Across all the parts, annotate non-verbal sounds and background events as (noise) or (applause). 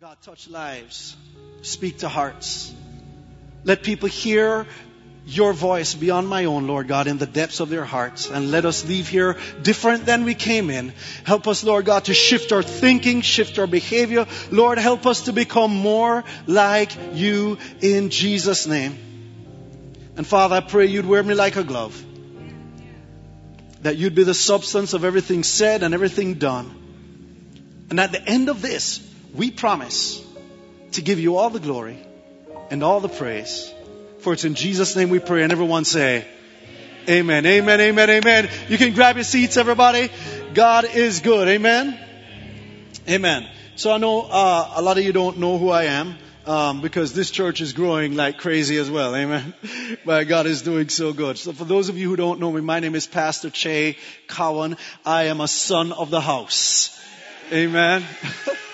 God, touch lives, speak to hearts. Let people hear your voice beyond my own, Lord God, in the depths of their hearts. And let us leave here different than we came in. Help us, Lord God, to shift our thinking, shift our behavior. Lord, help us to become more like you in Jesus' name. And Father, I pray you'd wear me like a glove. That you'd be the substance of everything said and everything done. And at the end of this, we promise to give you all the glory and all the praise. For it's in Jesus' name we pray. And everyone say, Amen. Amen. Amen. Amen. You can grab your seats, everybody. God is good. Amen. Amen. So I know uh, a lot of you don't know who I am. Um, because this church is growing like crazy as well. Amen. (laughs) But God is doing so good. So for those of you who don't know me, my name is Pastor Che Cowan. I am a son of the house. Amen. (laughs)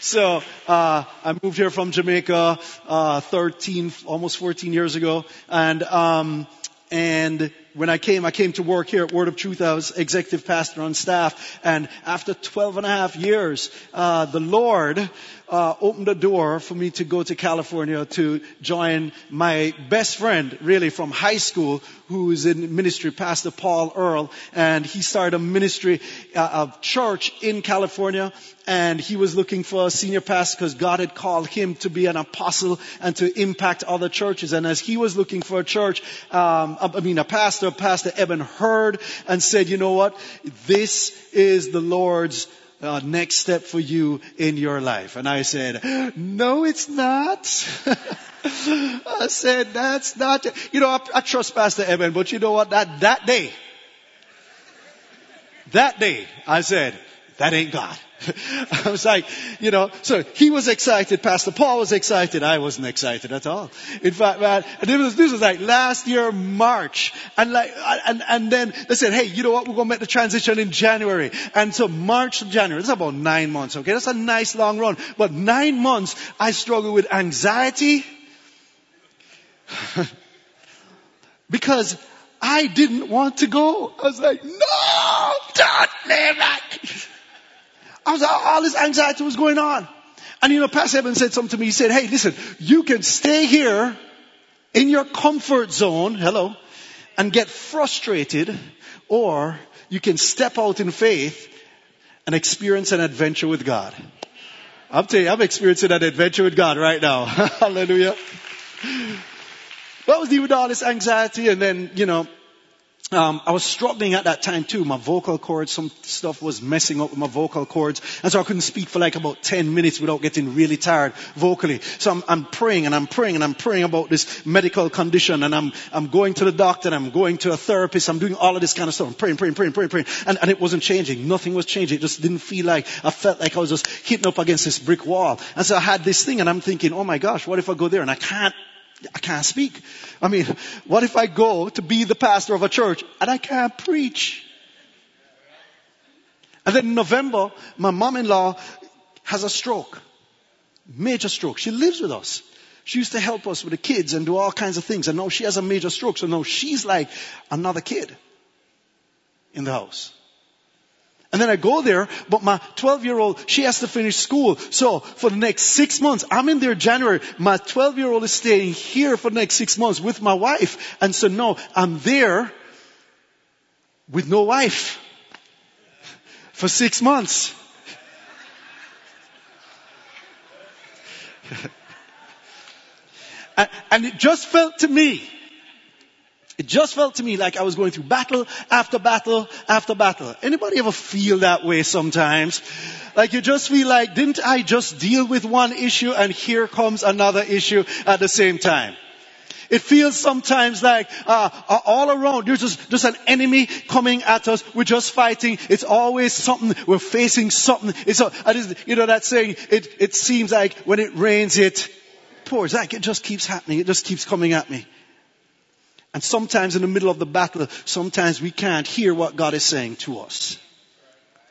so uh, I moved here from Jamaica uh, 13, almost 14 years ago, and um, and when I came, I came to work here at Word of Truth. I was executive pastor on staff, and after 12 and a half years, uh, the Lord uh, opened the door for me to go to California to join my best friend, really from high school, who is in ministry, Pastor Paul Earl, and he started a ministry uh, of church in California, and he was looking for a senior pastor because God had called him to be an apostle and to impact other churches. And as he was looking for a church, um, I mean a pastor, Pastor Evan heard and said, "You know what? This is the Lord's." Uh, next step for you in your life? And I said, no, it's not. (laughs) I said, that's not, you know, I, I trust Pastor Evan, but you know what? That, that day, that day, I said, that ain't God. (laughs) I was like, you know, so he was excited, Pastor Paul was excited, I wasn't excited at all. In fact, man, this was, this was like last year, March, and like, and, and then they said, hey, you know what, we're gonna make the transition in January. And so March to January, that's about nine months, okay? That's a nice long run. But nine months, I struggled with anxiety, (laughs) because I didn't want to go. I was like, no, don't leave me. I was, all this anxiety was going on. And you know, Pastor Evan said something to me. He said, hey, listen, you can stay here in your comfort zone, hello, and get frustrated, or you can step out in faith and experience an adventure with God. I'm telling you, I'm experiencing an adventure with God right now. (laughs) Hallelujah. What was with all this anxiety and then, you know, um, I was struggling at that time too. My vocal cords, some stuff was messing up with my vocal cords, and so I couldn't speak for like about ten minutes without getting really tired vocally. So I'm, I'm praying and I'm praying and I'm praying about this medical condition, and I'm I'm going to the doctor, and I'm going to a therapist, I'm doing all of this kind of stuff. I'm praying, praying, praying, praying, praying, and, and it wasn't changing. Nothing was changing. It just didn't feel like I felt like I was just hitting up against this brick wall. And so I had this thing, and I'm thinking, oh my gosh, what if I go there and I can't I can't speak. I mean, what if I go to be the pastor of a church and I can't preach? And then in November, my mom-in-law has a stroke. Major stroke. She lives with us. She used to help us with the kids and do all kinds of things. And now she has a major stroke. So now she's like another kid in the house. And then I go there, but my 12 year old, she has to finish school. So for the next six months, I'm in there January. My 12 year old is staying here for the next six months with my wife. And so no, I'm there with no wife for six months. (laughs) and it just felt to me it just felt to me like I was going through battle after battle after battle. Anybody ever feel that way sometimes? Like you just feel like, didn't I just deal with one issue and here comes another issue at the same time? It feels sometimes like uh, uh all around there's just, just an enemy coming at us. We're just fighting. It's always something. We're facing something. It's a, you know that saying. It it seems like when it rains, it pours. Like it just keeps happening. It just keeps coming at me. And sometimes in the middle of the battle, sometimes we can't hear what God is saying to us.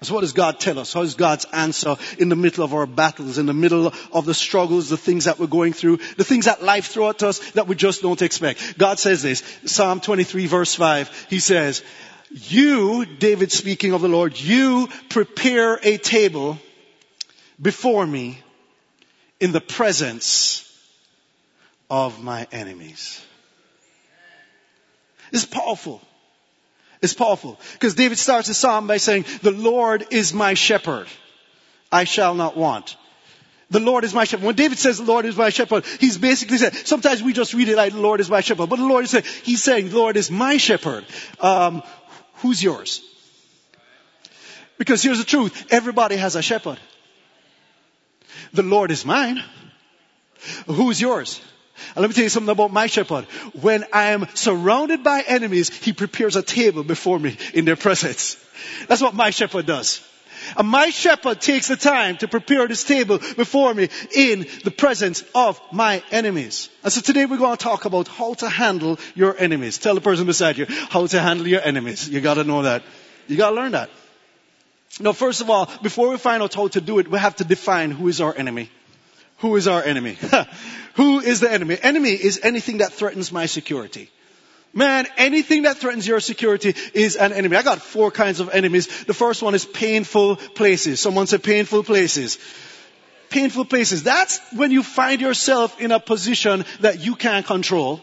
So what does God tell us? How is God's answer in the middle of our battles, in the middle of the struggles, the things that we're going through, the things that life throws at us that we just don't expect? God says this, Psalm 23 verse 5, He says, you, David speaking of the Lord, you prepare a table before me in the presence of my enemies. It's powerful. It's powerful. Because David starts the psalm by saying, the Lord is my shepherd. I shall not want. The Lord is my shepherd. When David says the Lord is my shepherd, he's basically saying, sometimes we just read it like the Lord is my shepherd, but the Lord is saying, he's saying, the Lord is my shepherd. Um, who's yours? Because here's the truth. Everybody has a shepherd. The Lord is mine. Who's yours? And let me tell you something about my shepherd. When I am surrounded by enemies, he prepares a table before me in their presence. That's what my shepherd does. And my shepherd takes the time to prepare this table before me in the presence of my enemies. And so today we're going to talk about how to handle your enemies. Tell the person beside you how to handle your enemies. You gotta know that. You gotta learn that. Now first of all, before we find out how to do it, we have to define who is our enemy. Who is our enemy? (laughs) Who is the enemy? Enemy is anything that threatens my security. Man, anything that threatens your security is an enemy. I got four kinds of enemies. The first one is painful places. Someone said painful places. Painful places. That's when you find yourself in a position that you can't control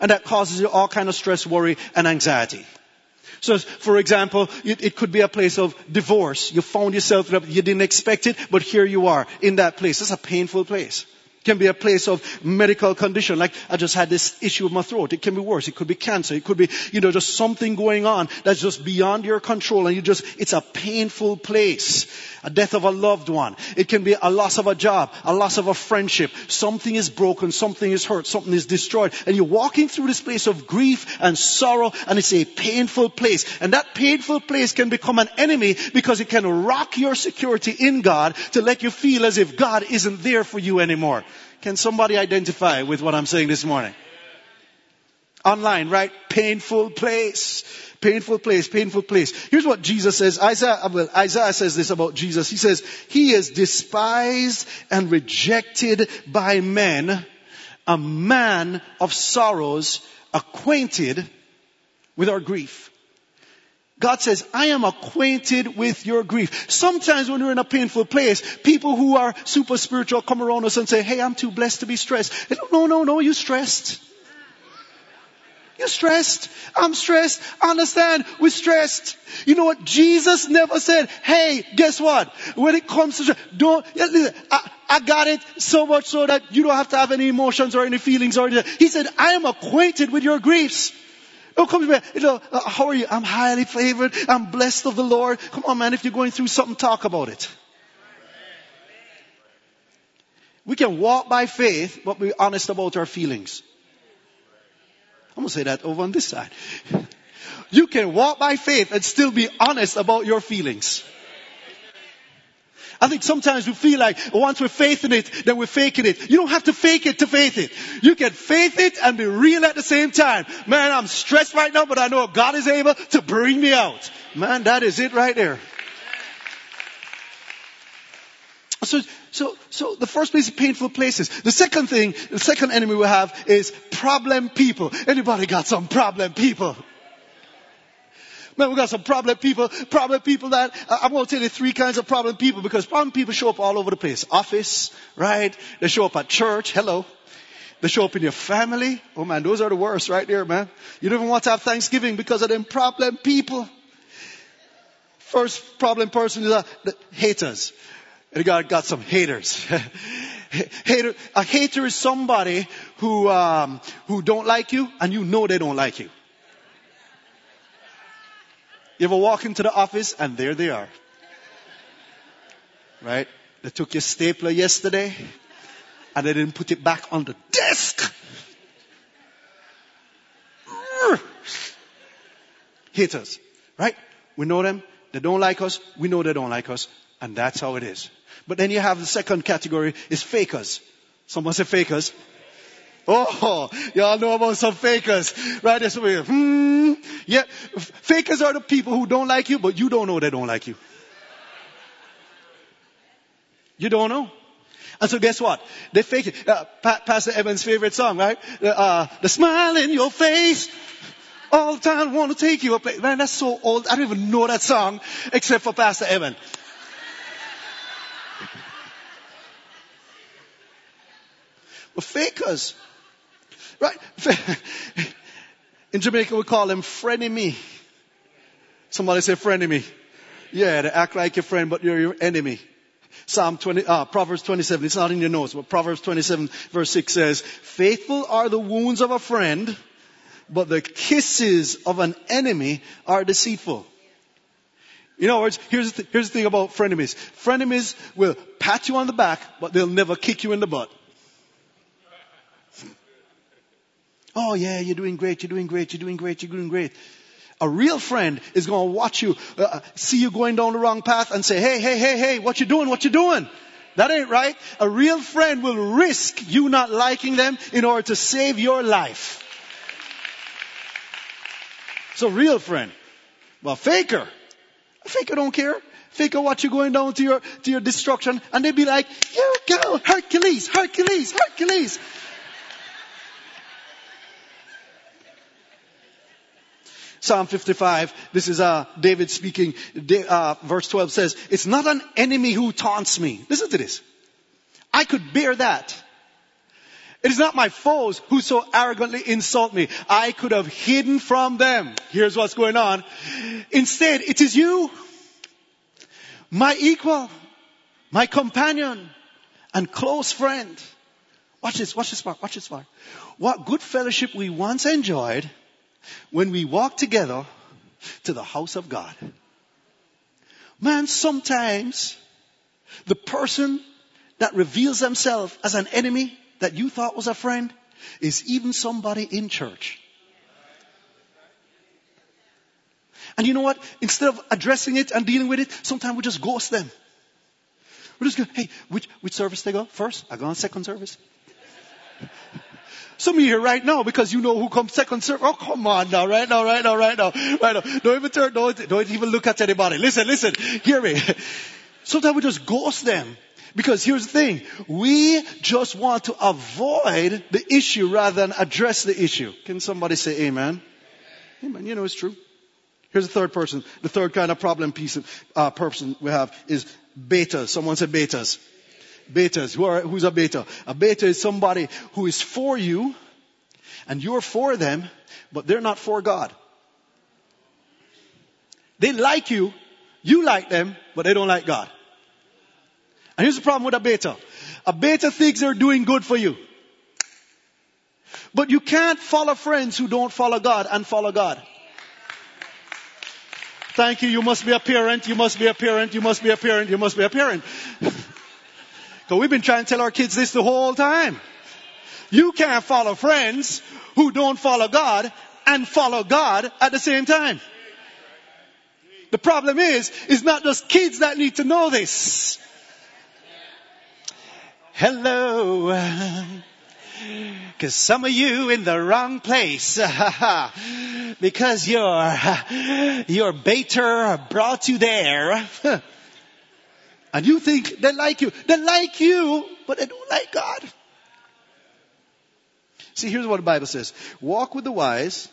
and that causes you all kind of stress, worry, and anxiety. So, for example, it, it, could be a place of divorce. You found yourself, you didn't expect it, but here you are in that place. It's a painful place can be a place of medical condition. Like I just had this issue with my throat. It can be worse. It could be cancer. It could be, you know, just something going on that's just beyond your control and you just, it's a painful place. A death of a loved one. It can be a loss of a job, a loss of a friendship. Something is broken, something is hurt, something is destroyed. And you're walking through this place of grief and sorrow and it's a painful place. And that painful place can become an enemy because it can rock your security in God to let you feel as if God isn't there for you anymore. Can somebody identify with what I'm saying this morning? Online, right? Painful place. Painful place, painful place. Here's what Jesus says. Isaiah, uh, well, Isaiah says this about Jesus. He says, He is despised and rejected by men, a man of sorrows, acquainted with our grief. God says, I am acquainted with your grief. Sometimes when we're in a painful place, people who are super spiritual come around us and say, hey, I'm too blessed to be stressed. No, no, no, you stressed. You're stressed. I'm stressed. Understand? We're stressed. You know what? Jesus never said, hey, guess what? When it comes to stress, don't, listen, I, I got it so much so that you don't have to have any emotions or any feelings or anything. He said, I am acquainted with your griefs. Don't come me, you uh, know, how are you? I'm highly favored. I'm blessed of the Lord. Come on, man. If you're going through something, talk about it. We can walk by faith, but be honest about our feelings. I'm going to say that over on this side. (laughs) You can walk by faith and still be honest about your feelings. I think sometimes we feel like once we're faithing it, then we're faking it. You don't have to fake it to faith it. You can faith it and be real at the same time. Man, I'm stressed right now, but I know God is able to bring me out. Man, that is it right there. So, so, so the first place is painful places. The second thing, the second enemy we have is problem people. Anybody got some problem people? Man, we got some problem people, problem people that, uh, I'm going to tell you three kinds of problem people because problem people show up all over the place. Office, right? They show up at church. Hello. They show up in your family. Oh man, those are the worst right there, man. You don't even want to have Thanksgiving because of them problem people. First problem person is uh, the haters. And God got some haters. (laughs) Hater, a hater is somebody who um, who don't like you, and you know they don't like you. You ever walk into the office and there they are? Right? They took your stapler yesterday and they didn't put it back on the desk. Haters. Right? We know them. They don't like us. We know they don't like us. And that's how it is. But then you have the second category is fakers. Someone say fakers. Oh, y'all know about some fakers, right? That's weird. Hmm. Yeah. Fakers are the people who don't like you, but you don't know they don't like you. You don't know. And so guess what? They fake it. Uh, Pastor Evan's favorite song, right? Uh, the smile in your face. All the time want to take you up. Man, that's so old. I don't even know that song except for Pastor Evan. But fakers. Right? (laughs) In Jamaica we call them frenemy. Somebody say frenemy. Yeah, they act like your friend, but you're your enemy. Psalm 20, uh, Proverbs 27, it's not in your notes, but Proverbs 27 verse 6 says, faithful are the wounds of a friend, but the kisses of an enemy are deceitful. In other words, here's the, th- here's the thing about frenemies. Frenemies will pat you on the back, but they'll never kick you in the butt. Oh yeah, you're doing great, you're doing great, you're doing great, you're doing great. A real friend is going to watch you, uh, uh, see you going down the wrong path and say, hey, hey, hey, hey, what you doing, what you doing? That ain't right. A real friend will risk you not liking them in order to save your life. So real friend. Well, faker. A faker don't care. Faker watch you going down to your, to your destruction and they be like, you go, Hercules, Hercules, Hercules. Psalm 55, this is uh, David speaking, uh, verse 12 says, it's not an enemy who taunts me. Listen to this. I could bear that. It is not my foes who so arrogantly insult me. I could have hidden from them. Here's what's going on. Instead, it is you, my equal, my companion, and close friend. Watch this, watch this part, watch this part. What good fellowship we once enjoyed when we walk together to the house of God. Man, sometimes the person that reveals themselves as an enemy that you thought was a friend is even somebody in church. And you know what? Instead of addressing it and dealing with it, sometimes we just ghost them. We just go, hey, which, which service they go? First? I go on second service. Some of you here right now because you know who comes second serve. Oh, come on now, right now, right now, right now, right now. Don't even turn, don't, don't even look at anybody. Listen, listen, hear me. Sometimes we just ghost them. Because here's the thing, we just want to avoid the issue rather than address the issue. Can somebody say amen? Amen. You know it's true. Here's the third person. The third kind of problem piece of uh, person we have is betas. Someone said betas. Betas. Who are, who's a beta? A beta is somebody who is for you and you're for them, but they're not for God. They like you, you like them, but they don't like God. And here's the problem with a beta. A beta thinks they're doing good for you. But you can't follow friends who don't follow God and follow God. Thank you. You must be a parent. You must be a parent. You must be a parent. You must be a parent. (laughs) So we've been trying to tell our kids this the whole time. You can't follow friends who don't follow God and follow God at the same time. The problem is, it's not just kids that need to know this. Hello. (laughs) Cause some of you in the wrong place. (laughs) because your, (laughs) your baiter brought you there. And you think they like you. They like you, but they don't like God. See, here's what the Bible says. Walk with the wise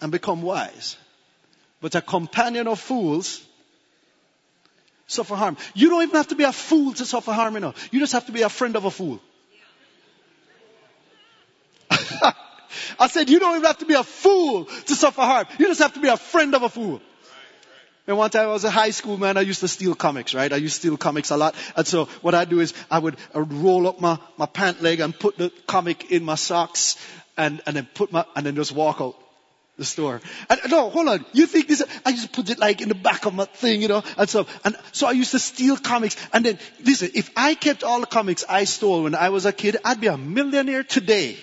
and become wise. But a companion of fools suffer harm. You don't even have to be a fool to suffer harm, you know. You just have to be a friend of a fool. (laughs) I said you don't even have to be a fool to suffer harm. You just have to be a friend of a fool. And one time I was a high school man, I used to steal comics, right? I used to steal comics a lot. And so what I do is I would, I would roll up my, my pant leg and put the comic in my socks and, and then put my, and then just walk out the store. And no, hold on. You think this, I just put it like in the back of my thing, you know, and so, and so I used to steal comics. And then, listen, if I kept all the comics I stole when I was a kid, I'd be a millionaire today.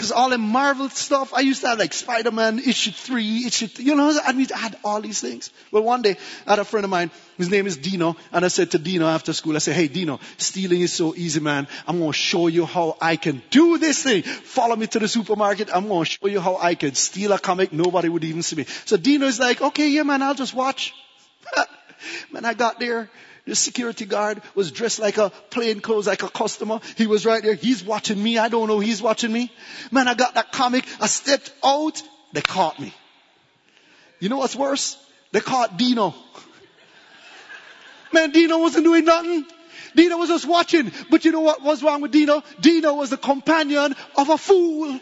Cause all the Marvel stuff, I used to have like Spider-Man issue three, issue, you know, I mean, I had all these things. Well, one day, I had a friend of mine, his name is Dino, and I said to Dino after school, I said, hey Dino, stealing is so easy, man. I'm gonna show you how I can do this thing. Follow me to the supermarket, I'm gonna show you how I can steal a comic, nobody would even see me. So Dino is like, okay, yeah man, I'll just watch. (laughs) man, I got there, the security guard was dressed like a plain clothes, like a customer. He was right there. He's watching me. I don't know he's watching me. Man, I got that comic. I stepped out. They caught me. You know what's worse? They caught Dino. Man, Dino wasn't doing nothing. Dino was just watching. But you know what was wrong with Dino? Dino was the companion of a fool.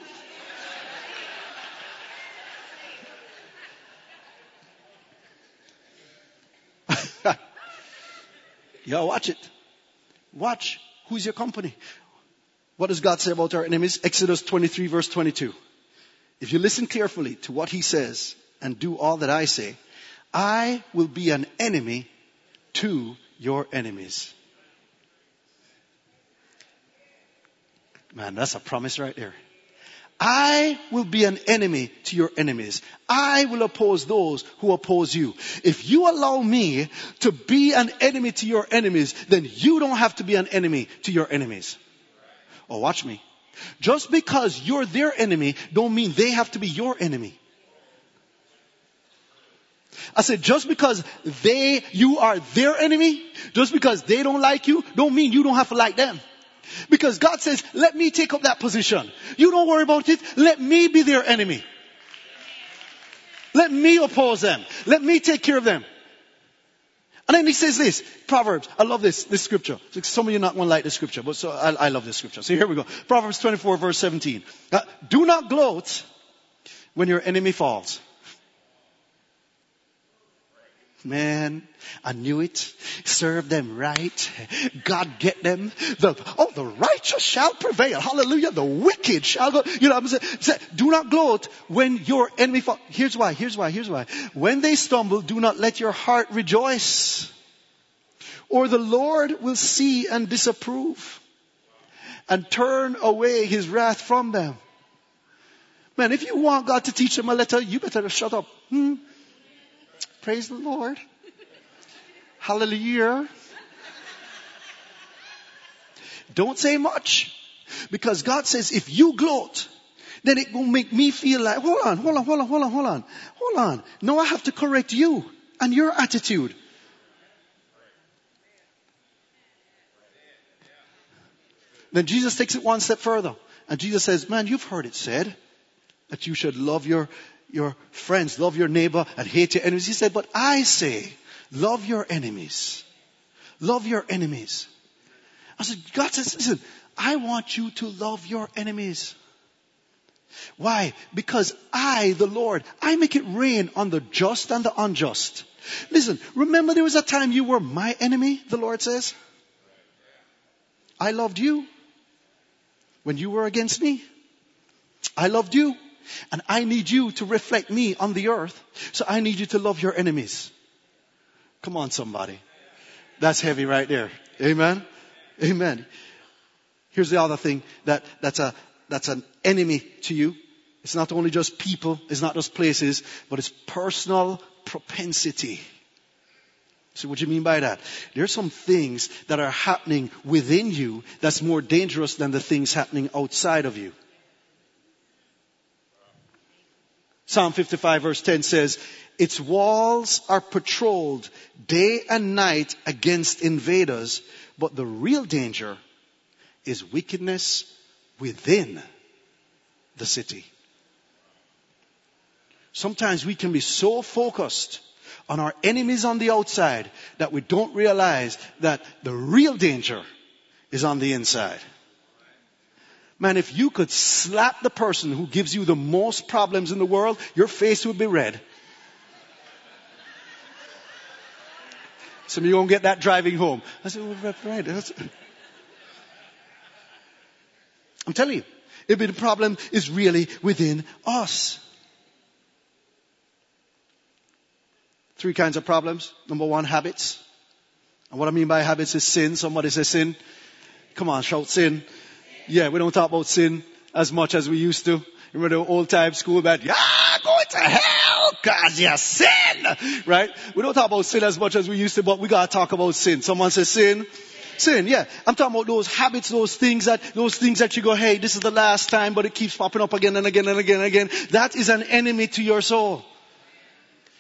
Yeah, watch it. Watch who's your company. What does God say about our enemies? Exodus 23 verse 22. If you listen carefully to what he says and do all that I say, I will be an enemy to your enemies. Man, that's a promise right there. I will be an enemy to your enemies. I will oppose those who oppose you. If you allow me to be an enemy to your enemies, then you don't have to be an enemy to your enemies. Oh, watch me. Just because you're their enemy don't mean they have to be your enemy. I said, just because they, you are their enemy, just because they don't like you, don't mean you don't have to like them. Because God says, let me take up that position. You don't worry about it. Let me be their enemy. Let me oppose them. Let me take care of them. And then he says this, Proverbs. I love this, this scripture. Some of you not going to like this scripture, but so I, I, love this scripture. So here we go. Proverbs 24 verse 17. Uh, do not gloat when your enemy falls. Man, I knew it. Serve them right. God get them. The, oh, the righteous shall prevail. Hallelujah. The wicked shall go. You know, I'm saying, do not gloat when your enemy fall. Here's why, here's why, here's why. When they stumble, do not let your heart rejoice. Or the Lord will see and disapprove and turn away his wrath from them. Man, if you want God to teach them a letter, you better shut up. Hmm? Praise the Lord. Hallelujah. Don't say much. Because God says if you gloat, then it will make me feel like, hold on, hold on, hold on, hold on, hold on, hold on. No, I have to correct you and your attitude. Then Jesus takes it one step further. And Jesus says, man, you've heard it said that you should love your your friends, love your neighbor, and hate your enemies. He said, but I say, love your enemies. Love your enemies. I said, God says, listen, I want you to love your enemies. Why? Because I, the Lord, I make it rain on the just and the unjust. Listen, remember there was a time you were my enemy, the Lord says? I loved you when you were against me. I loved you. And I need you to reflect me on the earth. So I need you to love your enemies. Come on, somebody. That's heavy right there. Amen. Amen. Here's the other thing that, that's a, that's an enemy to you. It's not only just people, it's not just places, but it's personal propensity. So what do you mean by that? There's some things that are happening within you that's more dangerous than the things happening outside of you. Psalm 55 verse 10 says, its walls are patrolled day and night against invaders, but the real danger is wickedness within the city. Sometimes we can be so focused on our enemies on the outside that we don't realize that the real danger is on the inside. Man, if you could slap the person who gives you the most problems in the world, your face would be red. Some of you won't get that driving home. I said, well, right. I'm telling you, maybe the problem is really within us. Three kinds of problems. Number one, habits. And what I mean by habits is sin. Somebody say sin. Come on, shout sin. Yeah, we don't talk about sin as much as we used to. Remember the old time school that, yeah, going to uh-huh. hell cause you sin, right? We don't talk about sin as much as we used to, but we gotta talk about sin. Someone says sin. Sin, yeah. I'm talking about those habits, those things that, those things that you go, hey, this is the last time, but it keeps popping up again and again and again and again. That is an enemy to your soul.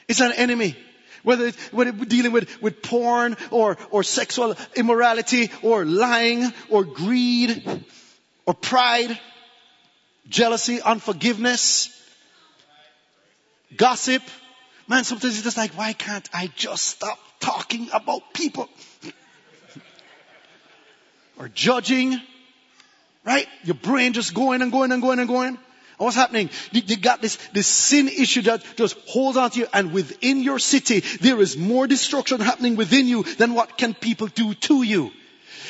It's an enemy. Whether it's, whether it's dealing with, with porn or, or sexual immorality or lying or greed or pride, jealousy, unforgiveness, gossip. Man, sometimes it's just like, why can't I just stop talking about people? (laughs) or judging, right? Your brain just going and going and going and going. And what's happening? You, got this, this sin issue that just holds on to you and within your city, there is more destruction happening within you than what can people do to you.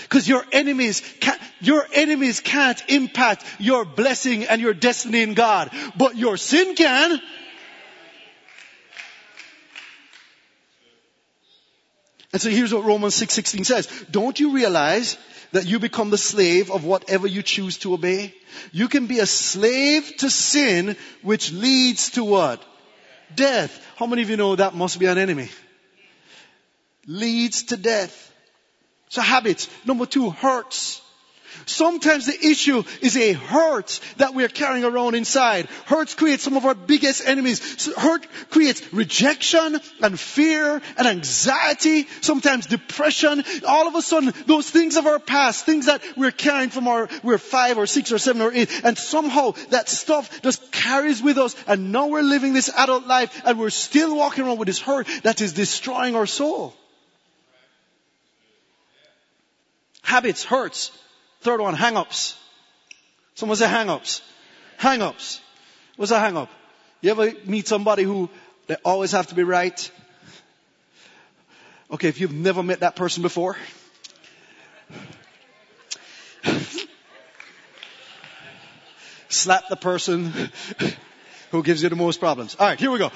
Because your enemies can't, your enemies can't impact your blessing and your destiny in God. But your sin can. And so here's what Romans 6:16 says. Don't you realize that you become the slave of whatever you choose to obey? You can be a slave to sin which leads to what? Death. How many of you know that must be an enemy? Leads to death. So habits. Number two, hurts. Sometimes the issue is a hurt that we're carrying around inside. Hurts create some of our biggest enemies. Hurt creates rejection and fear and anxiety, sometimes depression. All of a sudden, those things of our past, things that we're carrying from our, we're five or six or seven or eight, and somehow that stuff just carries with us, and now we're living this adult life, and we're still walking around with this hurt that is destroying our soul. Habits, hurts, Third one, hang-ups. Someone say hang-ups. Hang-ups. What's a hang-up? You ever meet somebody who they always have to be right? Okay, if you've never met that person before, (laughs) slap the person (laughs) who gives you the most problems. Alright, here we go.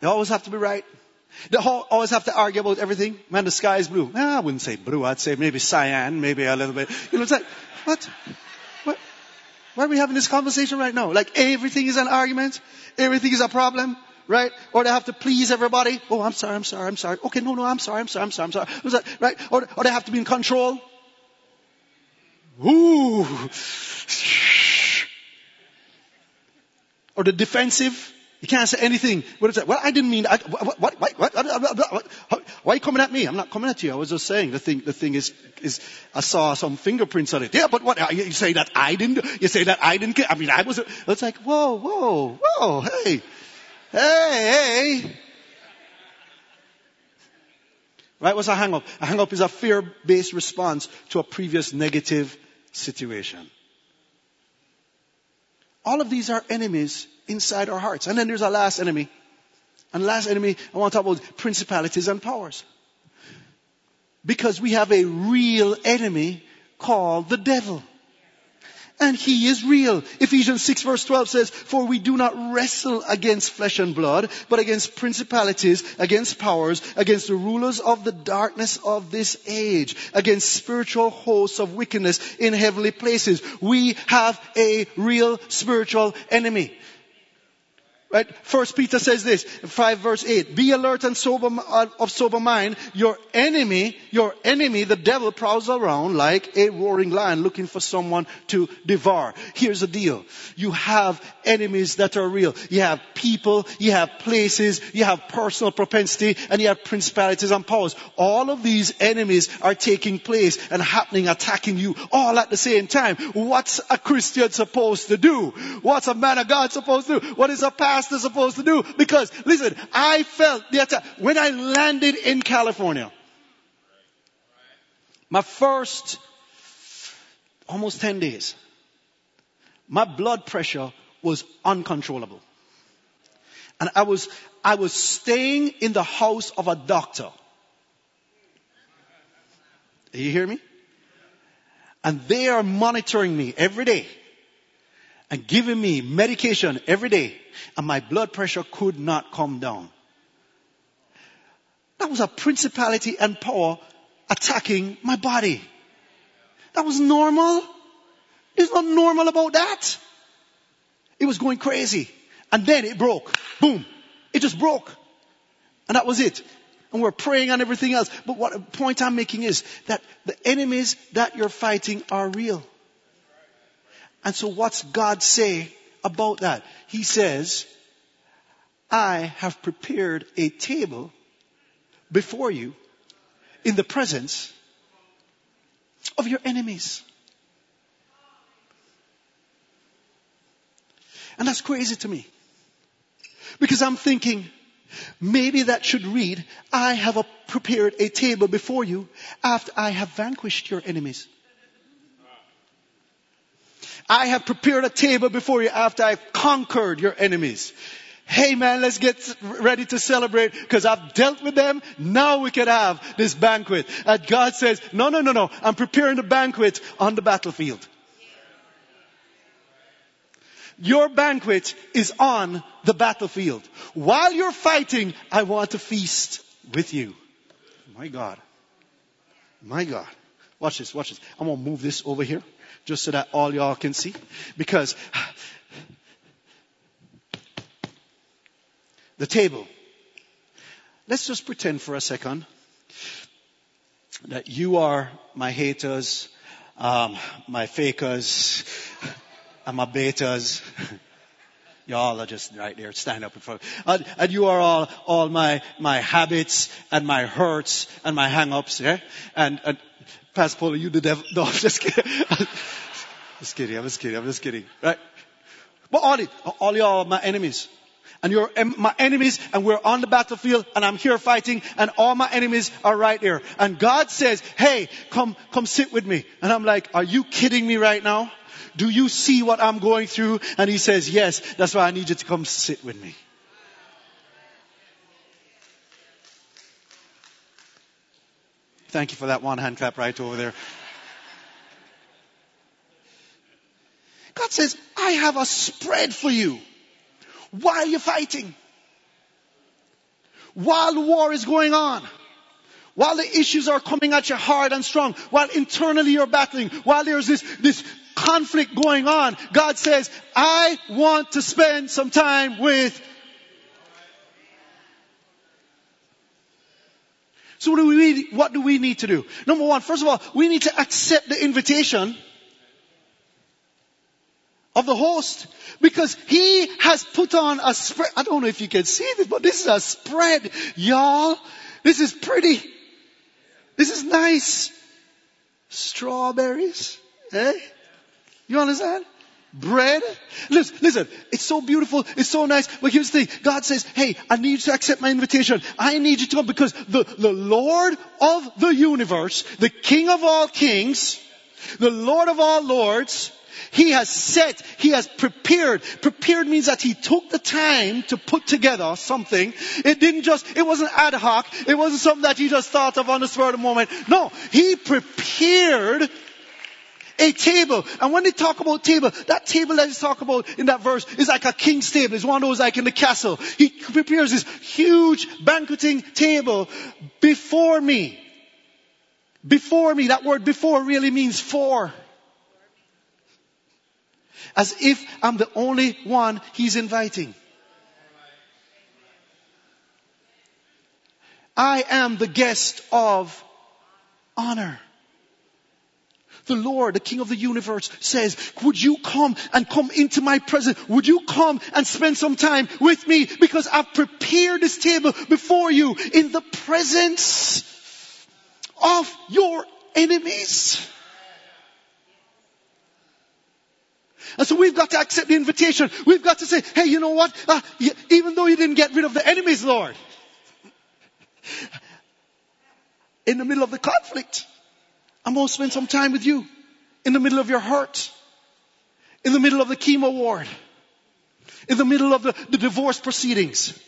They always have to be right. They always have to argue about everything. Man, the sky is blue. Nah, I wouldn't say blue. I'd say maybe cyan, maybe a little bit. You know, it's like, what? What? Why are we having this conversation right now? Like everything is an argument. Everything is a problem. Right? Or they have to please everybody. Oh, I'm sorry, I'm sorry, I'm sorry. Okay, no, no, I'm sorry, I'm sorry, I'm sorry, I'm sorry. Right? Or, or they have to be in control. Ooh. Or the defensive. You can't say anything. What is that? Well, I didn't mean. I, what, what, what, what, Why are you coming at me? I'm not coming at you. I was just saying the thing. The thing is, is I saw some fingerprints on it. Yeah, but what? You say that I didn't. You say that I didn't. I mean, I was. It's like, whoa, whoa, whoa, hey, hey, hey. Right? What's a hang up? A hang up is a fear-based response to a previous negative situation. All of these are enemies inside our hearts. And then there's our last enemy. And last enemy, I want to talk about principalities and powers. Because we have a real enemy called the devil. And he is real. Ephesians 6 verse 12 says, For we do not wrestle against flesh and blood, but against principalities, against powers, against the rulers of the darkness of this age, against spiritual hosts of wickedness in heavenly places. We have a real spiritual enemy. First Peter says this, 5 verse 8. Be alert and sober, uh, of sober mind. Your enemy, your enemy, the devil prowls around like a roaring lion looking for someone to devour. Here's the deal. You have enemies that are real. You have people, you have places, you have personal propensity, and you have principalities and powers. All of these enemies are taking place and happening, attacking you all at the same time. What's a Christian supposed to do? What's a man of God supposed to do? What is a pastor pastor supposed to do? Because listen, I felt the attack when I landed in California. My first almost 10 days, my blood pressure was uncontrollable. And I was, I was staying in the house of a doctor. You hear me? And they are monitoring me every day and giving me medication every day and my blood pressure could not come down. That was a principality and power attacking my body. That was normal. There's not normal about that. It was going crazy. And then it broke. Boom. It just broke. And that was it. And we're praying and everything else. But what point I'm making is that the enemies that you're fighting are real. And so what's God say about that? He says, I have prepared a table before you in the presence of your enemies. And that's crazy to me. Because I'm thinking, Maybe that should read, I have prepared a table before you after I have vanquished your enemies. I have prepared a table before you after I've conquered your enemies. Hey man, let's get ready to celebrate because I've dealt with them. Now we can have this banquet. And God says, no, no, no, no. I'm preparing the banquet on the battlefield. Your banquet is on the battlefield. While you're fighting, I want to feast with you. My God. My God. Watch this, watch this. I'm gonna move this over here just so that all y'all can see. Because the table. Let's just pretend for a second that you are my haters, um, my fakers, and my betas. (laughs) Y'all are just right there, stand up in front. And, and you are all, all my, my habits and my hurts and my hang-ups, yeah? And, and Pastor Paul, you the devil. No, I'm just kidding. (laughs) just kidding, I'm just kidding, I'm just kidding, right? But all, it, all y'all are my enemies. And you're my enemies and we're on the battlefield and I'm here fighting and all my enemies are right there. And God says, hey, come, come sit with me. And I'm like, are you kidding me right now? Do you see what I'm going through? And he says, yes, that's why I need you to come sit with me. Thank you for that one hand clap right over there. God says, I have a spread for you while you're fighting. While war is going on. While the issues are coming at you hard and strong. While internally you're battling. While there's this, this conflict going on. God says, I want to spend some time with So what do we need, what do we need to do? Number one, first of all, we need to accept the invitation of the host because he has put on a spread. I don't know if you can see this, but this is a spread, y'all. This is pretty. This is nice. Strawberries, eh? You understand? Bread. Listen, listen, it's so beautiful, it's so nice, but here's the thing. God says, hey, I need you to accept my invitation. I need you to come because the, the Lord of the universe, the King of all kings, the Lord of all lords, he has set, He has prepared. Prepared means that He took the time to put together something. It didn't just, it wasn't ad hoc. It wasn't something that He just thought of on the spur of the moment. No, He prepared a table. And when they talk about table, that table that they talk about in that verse is like a king's table. It's one of those like in the castle. He prepares this huge banqueting table before me. Before me. That word before really means for. As if I'm the only one he's inviting. I am the guest of honor. The Lord, the King of the universe says, would you come and come into my presence? Would you come and spend some time with me? Because I've prepared this table before you in the presence of your enemies. And so we've got to accept the invitation. We've got to say, hey, you know what? Uh, even though you didn't get rid of the enemies, Lord, (laughs) in the middle of the conflict, I'm going to spend some time with you. In the middle of your hurt. In the middle of the chemo ward. In the middle of the, the divorce proceedings.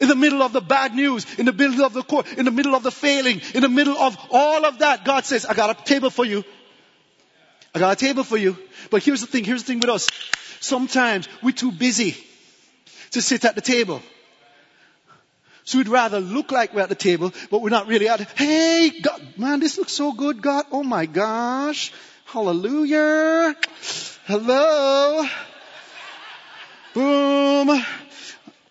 In the middle of the bad news, in the middle of the court, in the middle of the failing, in the middle of all of that, God says, I got a table for you. I got a table for you. But here's the thing, here's the thing with us. Sometimes we're too busy to sit at the table. So we'd rather look like we're at the table, but we're not really at it. Hey, God, man, this looks so good, God. Oh my gosh. Hallelujah. Hello. Boom.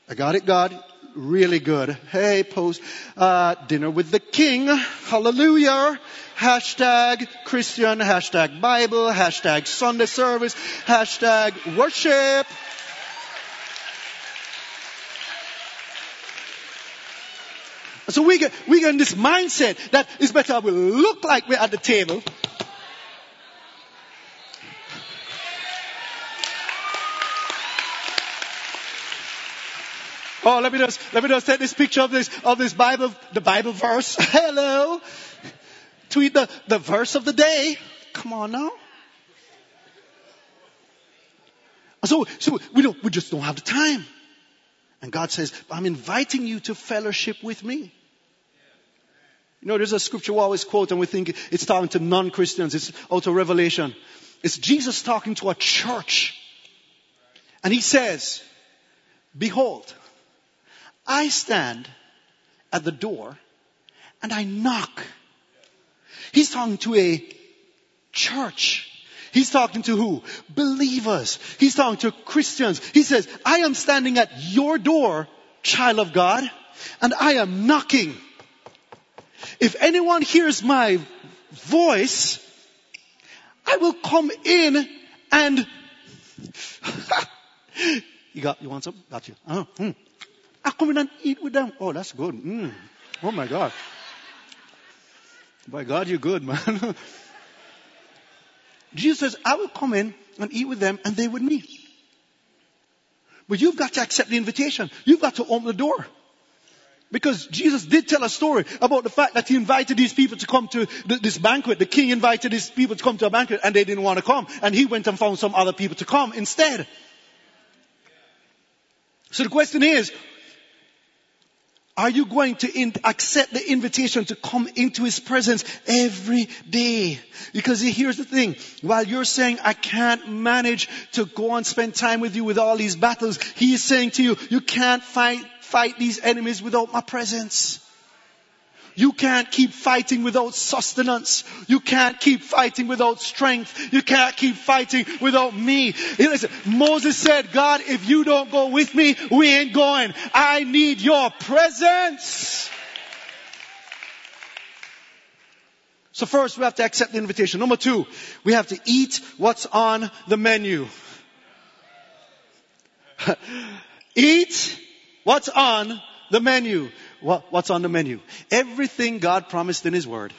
I got it, God. Really good. Hey, post, uh, dinner with the king. Hallelujah. Hashtag Christian, hashtag Bible, hashtag Sunday service, hashtag worship. So we get, we get in this mindset that it's better we look like we're at the table. Oh, let me just, let me just take this picture of this, of this Bible, the Bible verse. (laughs) Hello. Tweet the, the verse of the day. Come on now. So, so we don't, we just don't have the time. And God says, I'm inviting you to fellowship with me. You know, there's a scripture we always quote and we think it's talking to non-Christians. It's out of Revelation. It's Jesus talking to a church. And he says, behold, I stand at the door and I knock. He's talking to a church. He's talking to who? Believers. He's talking to Christians. He says, I am standing at your door, child of God, and I am knocking. If anyone hears my voice, I will come in and (laughs) you got you want some? Got you. Uh, mm. I come in and eat with them. Oh, that's good. Mm. Oh my God. By God, you're good, (laughs) man. Jesus says, I will come in and eat with them and they with me. But you've got to accept the invitation. You've got to open the door. Because Jesus did tell a story about the fact that he invited these people to come to this banquet. The king invited these people to come to a banquet and they didn't want to come. And he went and found some other people to come instead. So the question is, are you going to in- accept the invitation to come into His presence every day? Because here's the thing. While you're saying, I can't manage to go and spend time with you with all these battles, He is saying to you, you can't fight, fight these enemies without my presence. You can't keep fighting without sustenance. You can't keep fighting without strength. You can't keep fighting without me. Listen, Moses said, God, if you don't go with me, we ain't going. I need your presence. So first we have to accept the invitation. Number two, we have to eat what's on the menu. (laughs) eat what's on the menu what, what's on the menu? Everything God promised in His Word.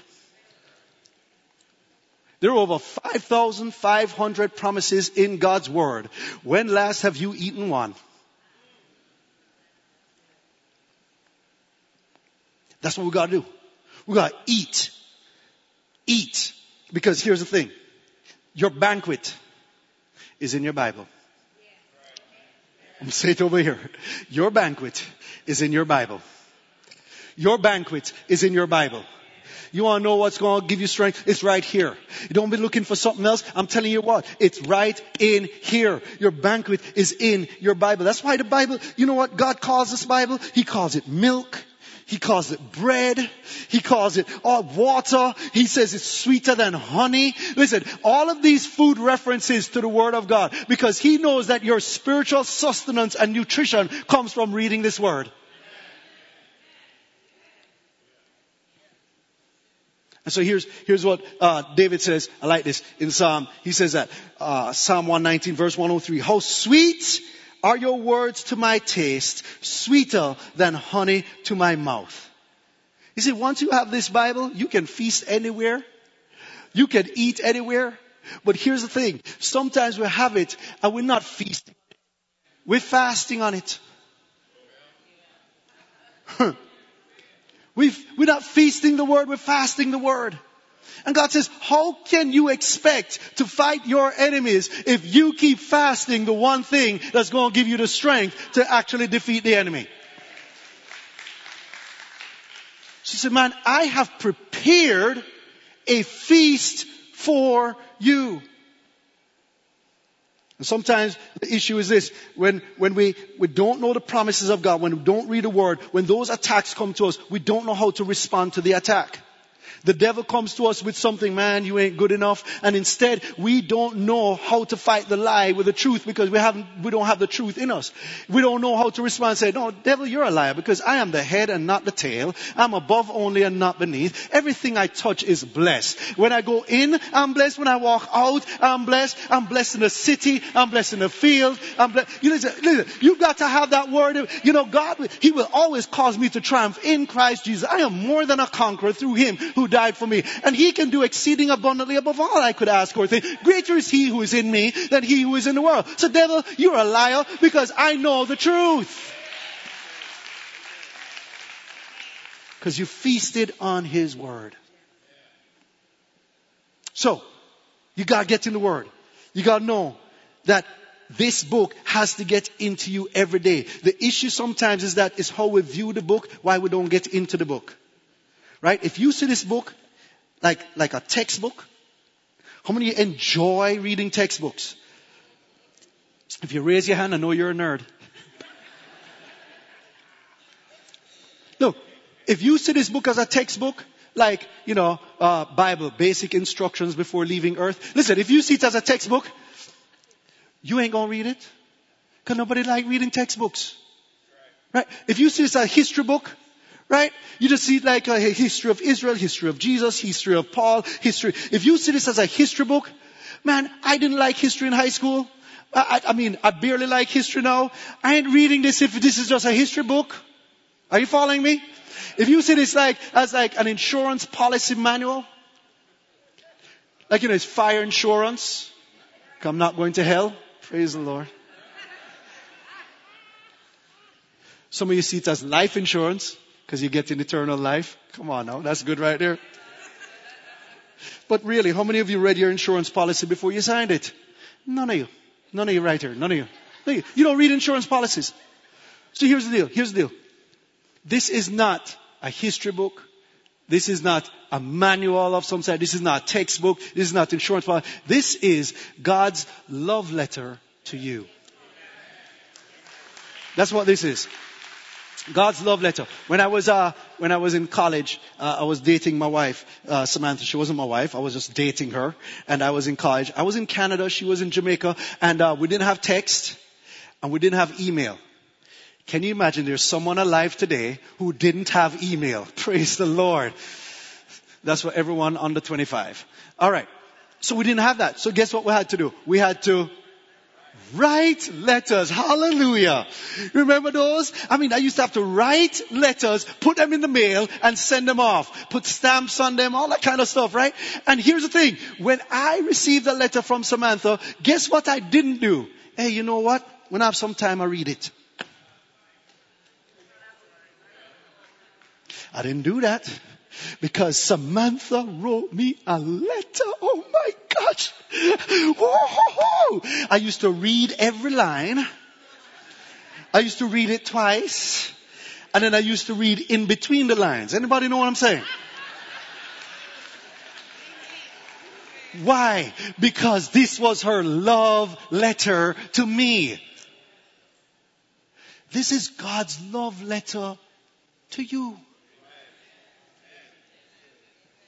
There are over 5,500 promises in God's Word. When last have you eaten one? That's what we gotta do. We gotta eat. Eat. Because here's the thing. Your banquet is in your Bible. (laughs) Say it over here. Your banquet is in your Bible. Your banquet is in your Bible. You want to know what's going to give you strength? It's right here. You don't be looking for something else. I'm telling you what, it's right in here. Your banquet is in your Bible. That's why the Bible, you know what God calls this Bible? He calls it milk. He calls it bread. He calls it uh, water. He says it's sweeter than honey. Listen, all of these food references to the Word of God because He knows that your spiritual sustenance and nutrition comes from reading this Word. And so here's, here's what uh, David says. I like this in Psalm. He says that uh, Psalm 119 verse 103. How sweet are your words to my taste, sweeter than honey to my mouth. You see, once you have this Bible, you can feast anywhere. You can eat anywhere. But here's the thing. Sometimes we have it and we're not feasting. We're fasting on it. (laughs) we we're not feasting the word, we're fasting the word. And God says, how can you expect to fight your enemies if you keep fasting the one thing that's going to give you the strength to actually defeat the enemy? She said, man, I have prepared a feast for you. And sometimes the issue is this, when, when we, we don't know the promises of God, when we don't read the word, when those attacks come to us, we don't know how to respond to the attack. The devil comes to us with something, man, you ain't good enough. And instead, we don't know how to fight the lie with the truth because we haven't, we don't have the truth in us. We don't know how to respond and say, no, devil, you're a liar because I am the head and not the tail. I'm above only and not beneath. Everything I touch is blessed. When I go in, I'm blessed. When I walk out, I'm blessed. I'm blessed in the city. I'm blessed in the field. I'm blessed. You listen, listen, you've got to have that word. You know, God, He will always cause me to triumph in Christ Jesus. I am more than a conqueror through Him who died for me. And he can do exceeding abundantly above all I could ask or think. Greater is he who is in me than he who is in the world. So devil, you're a liar because I know the truth. Because you feasted on His Word. So, you gotta get in the Word. You gotta know that this book has to get into you every day. The issue sometimes is that is how we view the book, why we don't get into the book. Right? If you see this book like, like a textbook, how many enjoy reading textbooks? If you raise your hand, I know you're a nerd. (laughs) Look, if you see this book as a textbook, like, you know, uh, Bible, basic instructions before leaving earth. Listen, if you see it as a textbook, you ain't gonna read it. Cause nobody like reading textbooks. Right? If you see it as a history book, right? You just see it like a history of Israel, history of Jesus, history of Paul, history. If you see this as a history book, man, I didn't like history in high school. I, I, I mean, I barely like history now. I ain't reading this if this is just a history book. Are you following me? If you see this like, as like an insurance policy manual, like, you know, it's fire insurance. I'm not going to hell. Praise the Lord. Some of you see it as life insurance because you get an eternal life. Come on now, that's good right there. But really, how many of you read your insurance policy before you signed it? None of you. None of you right here. None of you. You don't read insurance policies. So here's the deal. Here's the deal. This is not a history book. This is not a manual of some sort. This is not a textbook. This is not insurance policy. This is God's love letter to you. That's what this is. God's love letter. When I was uh, when I was in college, uh, I was dating my wife, uh, Samantha. She wasn't my wife. I was just dating her, and I was in college. I was in Canada. She was in Jamaica, and uh, we didn't have text, and we didn't have email. Can you imagine? There's someone alive today who didn't have email. (laughs) Praise the Lord. That's for everyone under 25. All right. So we didn't have that. So guess what we had to do? We had to Write letters. Hallelujah. Remember those? I mean, I used to have to write letters, put them in the mail, and send them off. Put stamps on them, all that kind of stuff, right? And here's the thing. When I received a letter from Samantha, guess what I didn't do? Hey, you know what? When I have some time, I read it. I didn't do that because Samantha wrote me a letter. Oh my Whoa. I used to read every line. I used to read it twice. And then I used to read in between the lines. Anybody know what I'm saying? Why? Because this was her love letter to me. This is God's love letter to you.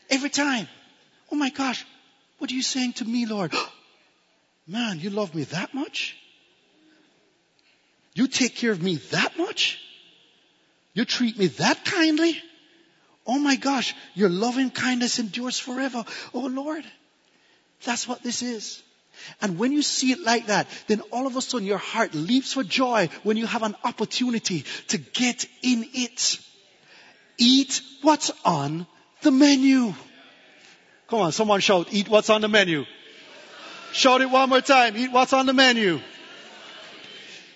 Every time. Oh my gosh. What are you saying to me, Lord? (gasps) Man, you love me that much? You take care of me that much? You treat me that kindly? Oh my gosh, your loving kindness endures forever. Oh Lord, that's what this is. And when you see it like that, then all of a sudden your heart leaps for joy when you have an opportunity to get in it. Eat what's on the menu. Come on, someone shout, eat what's on the menu. Shout it one more time, eat what's on the menu.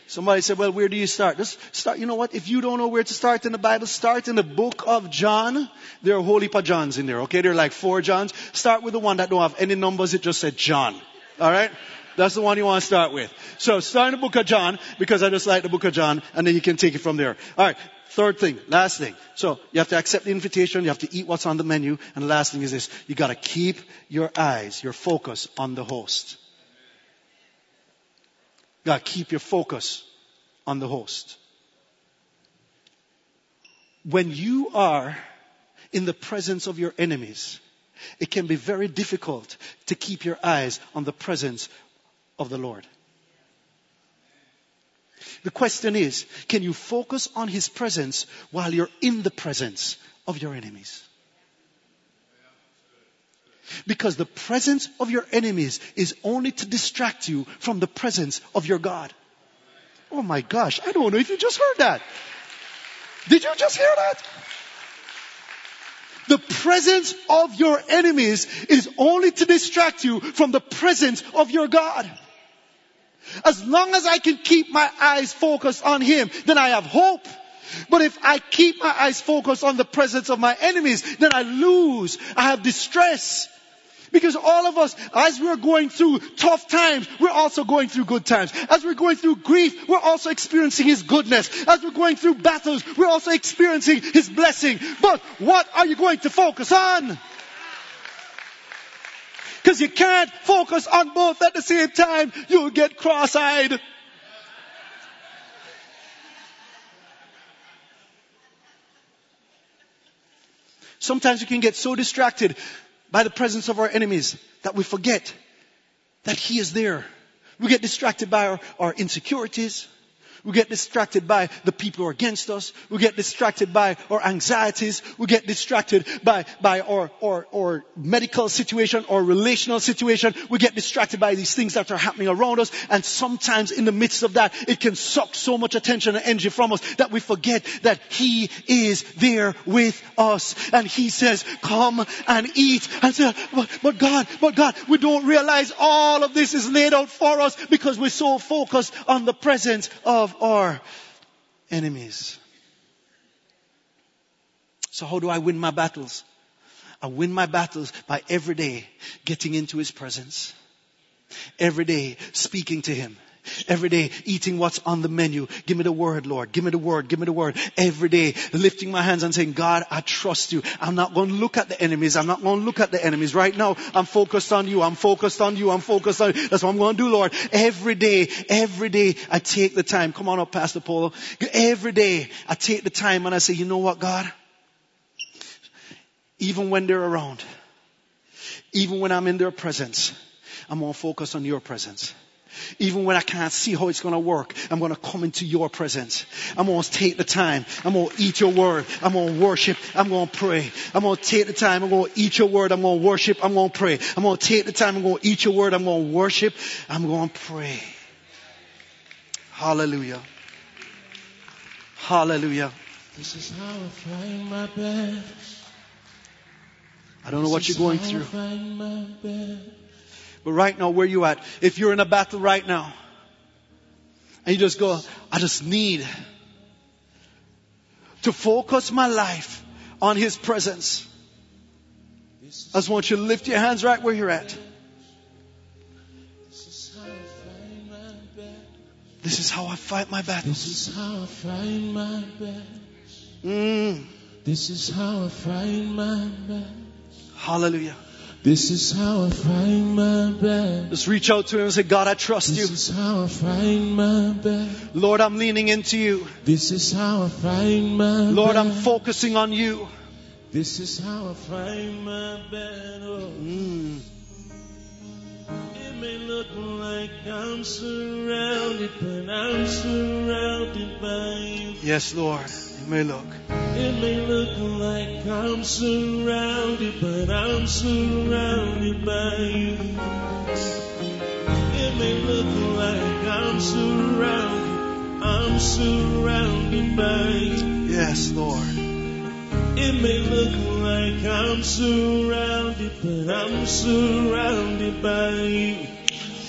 Somebody said, well, where do you start? Just start, you know what? If you don't know where to start in the Bible, start in the book of John. There are holy pa Johns in there, okay? There are like four Johns. Start with the one that don't have any numbers, it just said John. Alright? That's the one you want to start with. So start in the book of John, because I just like the book of John, and then you can take it from there. Alright. Third thing, last thing. So you have to accept the invitation, you have to eat what's on the menu, and the last thing is this, you gotta keep your eyes, your focus on the host. You gotta keep your focus on the host. When you are in the presence of your enemies, it can be very difficult to keep your eyes on the presence of the Lord. The question is, can you focus on His presence while you're in the presence of your enemies? Because the presence of your enemies is only to distract you from the presence of your God. Oh my gosh, I don't know if you just heard that. Did you just hear that? The presence of your enemies is only to distract you from the presence of your God. As long as I can keep my eyes focused on Him, then I have hope. But if I keep my eyes focused on the presence of my enemies, then I lose. I have distress. Because all of us, as we're going through tough times, we're also going through good times. As we're going through grief, we're also experiencing His goodness. As we're going through battles, we're also experiencing His blessing. But what are you going to focus on? Because you can't focus on both at the same time. You'll get cross-eyed. Sometimes we can get so distracted by the presence of our enemies that we forget that He is there. We get distracted by our, our insecurities. We get distracted by the people who are against us. We get distracted by our anxieties. We get distracted by, by our, our, our medical situation or relational situation. We get distracted by these things that are happening around us. And sometimes in the midst of that, it can suck so much attention and energy from us that we forget that He is there with us. And He says, come and eat. And say, but, but God, but God, we don't realize all of this is laid out for us because we're so focused on the presence of our enemies. So how do I win my battles? I win my battles by every day getting into His presence. Every day speaking to Him. Every day eating what's on the menu. Give me the word, Lord. Give me the word. Give me the word. Every day lifting my hands and saying, God, I trust you. I'm not going to look at the enemies. I'm not going to look at the enemies. Right now, I'm focused on you. I'm focused on you. I'm focused on you. That's what I'm going to do, Lord. Every day, every day I take the time. Come on up, Pastor Polo. Every day I take the time and I say, you know what, God? Even when they're around, even when I'm in their presence, I'm going to focus on your presence. Even when I can't see how it's going to work, I'm going to come into your presence. I'm going to take the time. I'm going to eat your word. I'm going to worship. I'm going to pray. I'm going to take the time. I'm going to eat your word. I'm going to worship. I'm going to pray. I'm going to take the time. I'm going to eat your word. I'm going to worship. I'm going to pray. Hallelujah. Hallelujah. This is how I find my best. I don't know what you're going is how I through. Find my best. But right now, where you at? If you're in a battle right now, and you just go, I just need to focus my life on His presence. I just want you to lift your hands right where you're at. is how I find my best. This is how I fight my battles. This is how I find my best. Mm. This is how I find my best. Hallelujah. This is how I find my best. Just reach out to Him and say, God, I trust This you. is how I find my best. Lord, I'm leaning into you. This is how I find my Lord, I'm focusing on you. This is how I find my battle. Mm. It may look like I'm surrounded, but I'm surrounded by you. Yes, Lord. It may look. It may look like I'm surrounded, but I'm surrounded by you. It may look like I'm surrounded, I'm surrounded by you. Yes, Lord. It may look like I'm surrounded, but I'm surrounded by you.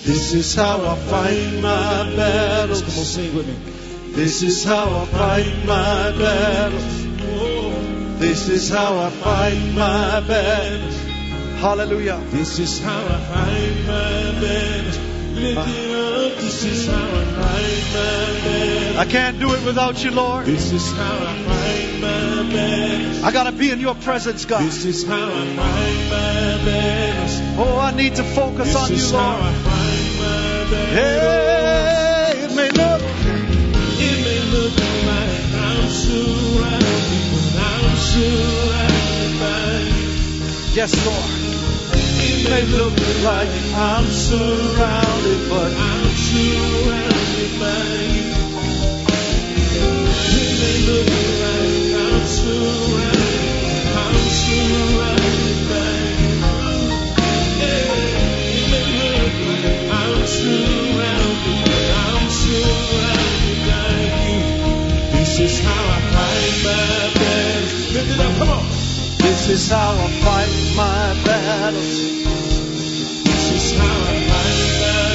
This is how I fight my battles. Come on, sing with me. This is how I fight my battles. This is how I fight my battles. Hallelujah. this is how I fight my battles. Lift. This is how I fight my battles. I can't do it without you, Lord. This is how I fight my battles. I gotta be in your presence, God. This is how I fight my battles. Oh, I need to focus This on you, is how I Lord. fight my battles. Hey, Yes, Lord. It may look like I'm surrounded, but I'm surrounded by you. It may look like I'm surrounded, I'm surrounded by you. It may look like I'm surrounded, but I'm surrounded by you. This is how I fight my. Lift it up, come on. this is how I fight my battles. This is how I fight my battles. This is how I fight my battles.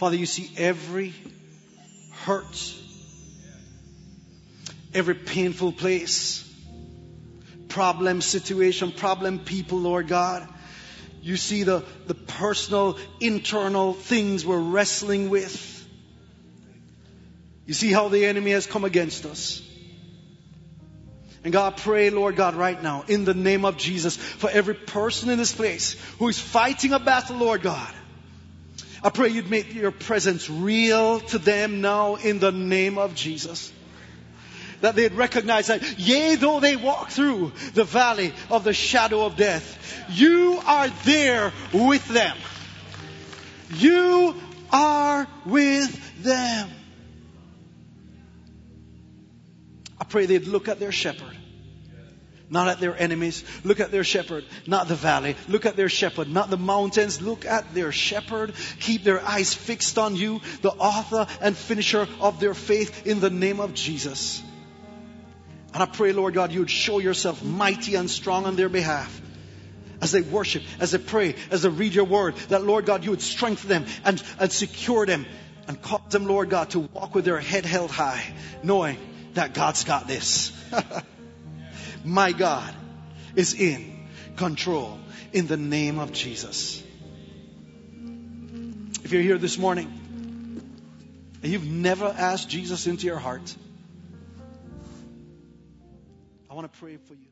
Father, you see every hurt, every painful place, problem situation, problem people, Lord God. You see the, the personal, internal things we're wrestling with. You see how the enemy has come against us. And God, pray, Lord God, right now, in the name of Jesus, for every person in this place who is fighting a battle, Lord God. I pray you'd make your presence real to them now in the name of Jesus. That they'd recognize that, yea, though they walk through the valley of the shadow of death, you are there with them. You are with them. I pray they'd look at their shepherd, not at their enemies. Look at their shepherd, not the valley. Look at their shepherd, not the mountains. Look at their shepherd. Keep their eyes fixed on you, the author and finisher of their faith, in the name of Jesus. And I pray, Lord God, you would show yourself mighty and strong on their behalf. As they worship, as they pray, as they read your word, that Lord God, you would strengthen them and, and secure them and cause them, Lord God, to walk with their head held high, knowing that God's got this. (laughs) My God is in control in the name of Jesus. If you're here this morning and you've never asked Jesus into your heart, I want to pray for you.